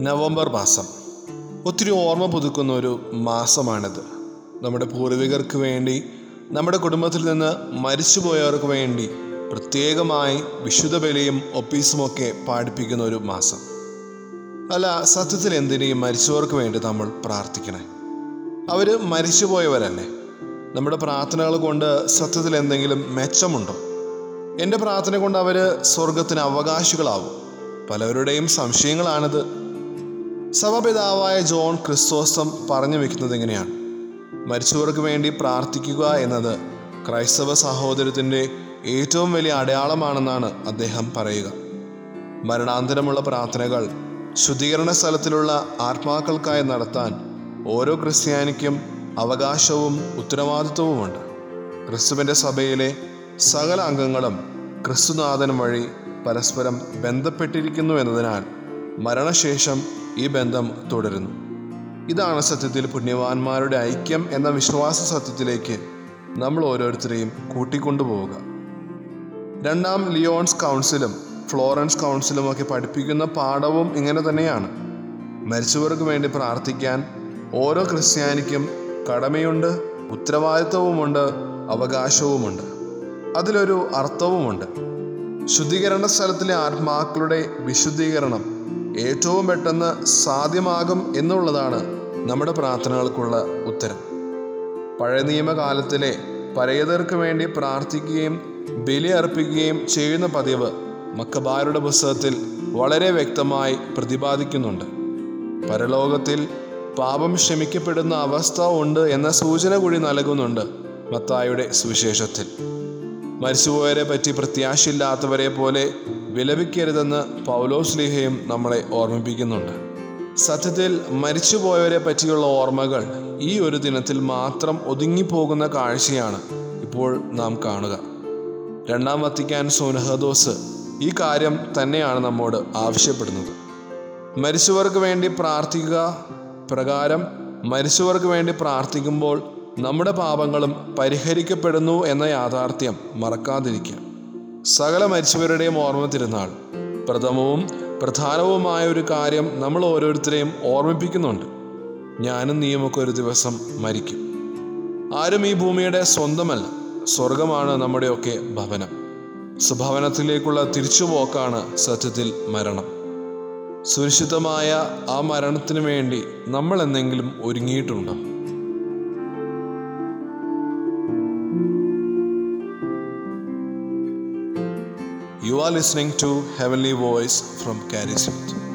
November മാസം. ഒത്തിരി ഓർമ്മ പുതുക്കുന്ന ഒരു മാസമാണിത്. നമ്മുടെ പൂർവികർക്ക് വേണ്ടി നമ്മുടെ കുടുംബത്തിൽ നിന്ന് മരിച്ചുപോയവർക്ക് വേണ്ടി പ്രത്യേകമായി വിശുദ്ധ ബലിയും ഒപ്പീസുമൊക്കെ പാടിപ്പിക്കുന്ന ഒരു മാസം. അല്ല സത്യത്തിൽ എന്തിനേയും മരിച്ചവർക്ക് വേണ്ടി നമ്മൾ പ്രാർത്ഥിക്കണേ? അവർ മരിച്ചുപോയവരല്ലേ? നമ്മുടെ പ്രാർത്ഥനകൾ കൊണ്ട് സത്യത്തിൽ എന്തെങ്കിലും മെച്ചമുണ്ടോ? എന്റെ പ്രാർത്ഥന കൊണ്ട് അവർ സ്വർഗത്തിന് അവകാശികളാവും. പലവരുടെയും സംശയങ്ങളാണിത്. സഭാപിതാവായ ജോൺ ക്രിസ്തോസം പറഞ്ഞു വെക്കുന്നത് എങ്ങനെയാണ് മരിച്ചവർക്ക് വേണ്ടി പ്രാർത്ഥിക്കുക എന്നത് ക്രൈസ്തവ സഹോദരത്തിന്റെ ഏറ്റവും വലിയ അടയാളമാണെന്നാണ് അദ്ദേഹം പറയുക. മരണാന്തരമുള്ള പ്രാർത്ഥനകൾ ശുദ്ധീകരണ സ്ഥലത്തിലുള്ള ആത്മാക്കൾക്കായി നടത്താൻ ഓരോ ക്രിസ്ത്യാനിക്കും അവകാശവും ഉത്തരവാദിത്വവുമുണ്ട്. ക്രിസ്തുവിന്റെ സഭയിലെ സകല അംഗങ്ങളും ക്രിസ്തുനാഥൻ വഴി പരസ്പരം ബന്ധപ്പെട്ടിരിക്കുന്നു എന്നതിനാൽ മരണശേഷം ഈ ബന്ധം തുടരുന്നു. ഇതാണ് സത്യത്തിൽ പുണ്യവാന്മാരുടെ ഐക്യം എന്ന വിശ്വാസ സത്യത്തിലേക്ക് നമ്മൾ ഓരോരുത്തരെയും കൂട്ടിക്കൊണ്ടുപോവുക. രണ്ടാം ലിയോൺസ് കൗൺസിലും ഫ്ലോറൻസ് കൗൺസിലും ഒക്കെ പഠിപ്പിക്കുന്ന പാഠവും ഇങ്ങനെ തന്നെയാണ്. മരിച്ചവർക്ക് വേണ്ടി പ്രാർത്ഥിക്കാൻ ഓരോ ക്രിസ്ത്യാനിക്കും കടമയുണ്ട് ഉത്തരവാദിത്വവുമുണ്ട് അവകാശവുമുണ്ട്. അതിലൊരു അർത്ഥവുമുണ്ട്. ശുദ്ധീകരണ സ്ഥലത്തിലെ ആത്മാക്കളുടെ വിശുദ്ധീകരണം ഏറ്റവും പെട്ടെന്ന് സാധ്യമാകും എന്നുള്ളതാണ് നമ്മുടെ പ്രാർത്ഥനകൾക്കുള്ള ഉത്തരം. പഴയ നിയമകാലത്തിലെ പരേതർക്ക് വേണ്ടി പ്രാർത്ഥിക്കുകയും ബലി അർപ്പിക്കുകയും ചെയ്യുന്ന പതിവ് മക്കബാരുടെ പുസ്തകത്തിൽ വളരെ വ്യക്തമായി പ്രതിപാദിക്കുന്നുണ്ട്. പരലോകത്തിൽ പാപം ക്ഷമിക്കപ്പെടുന്ന അവസ്ഥ ഉണ്ട് എന്ന സൂചന കൂടി നൽകുന്നുണ്ട് മത്തായുടെ സുവിശേഷത്തിൽ. മരിച്ചുപോയവരെ പറ്റി പ്രത്യാശയില്ലാത്തവരെ പോലെ വിലപിക്കരുതെന്ന് പൗലോസ് ലീഹയും നമ്മളെ ഓർമ്മിപ്പിക്കുന്നുണ്ട്. സത്യത്തിൽ മരിച്ചുപോയവരെ പറ്റിയുള്ള ഓർമ്മകൾ ഈ ഒരു ദിനത്തിൽ മാത്രം ഒതുങ്ങിപ്പോകുന്ന കാഴ്ചയാണ് ഇപ്പോൾ നാം കാണുക. രണ്ടാം വത്തിക്കാൻ സോനഹദോസ് ഈ കാര്യം തന്നെയാണ് നമ്മോട് ആവശ്യപ്പെടുന്നത്. മരിച്ചവർക്ക് വേണ്ടി പ്രാർത്ഥിക്കുക പ്രകാരം മരിച്ചവർക്ക് വേണ്ടി പ്രാർത്ഥിക്കുമ്പോൾ നമ്മുടെ പാപങ്ങളും പരിഹരിക്കപ്പെടുന്നു എന്ന യാഥാർത്ഥ്യം മറക്കാതിരിക്കുക. സകല മരിച്ചവരുടെയും ഓർമ്മ തിരുന്നാൾ പ്രഥമവും പ്രധാനവുമായ ഒരു കാര്യം നമ്മൾ ഓരോരുത്തരെയും ഓർമ്മിപ്പിക്കുന്നുണ്ട്. ഞാനും നീയുമൊക്കെ ഒരു ദിവസം മരിക്കും. ആരും ഈ ഭൂമിയുടെ സ്വന്തമല്ല. സ്വർഗമാണ് നമ്മുടെയൊക്കെ ഭവനം. സ്വഭവനത്തിലേക്കുള്ള തിരിച്ചുപോക്കാണ് സത്യത്തിൽ മരണം. സുരക്ഷിതമായ ആ മരണത്തിന് വേണ്ടി നമ്മൾ എന്തെങ്കിലും ഒരുങ്ങിയിട്ടുണ്ടോ? You are listening to Heavenly Voice from Carismith.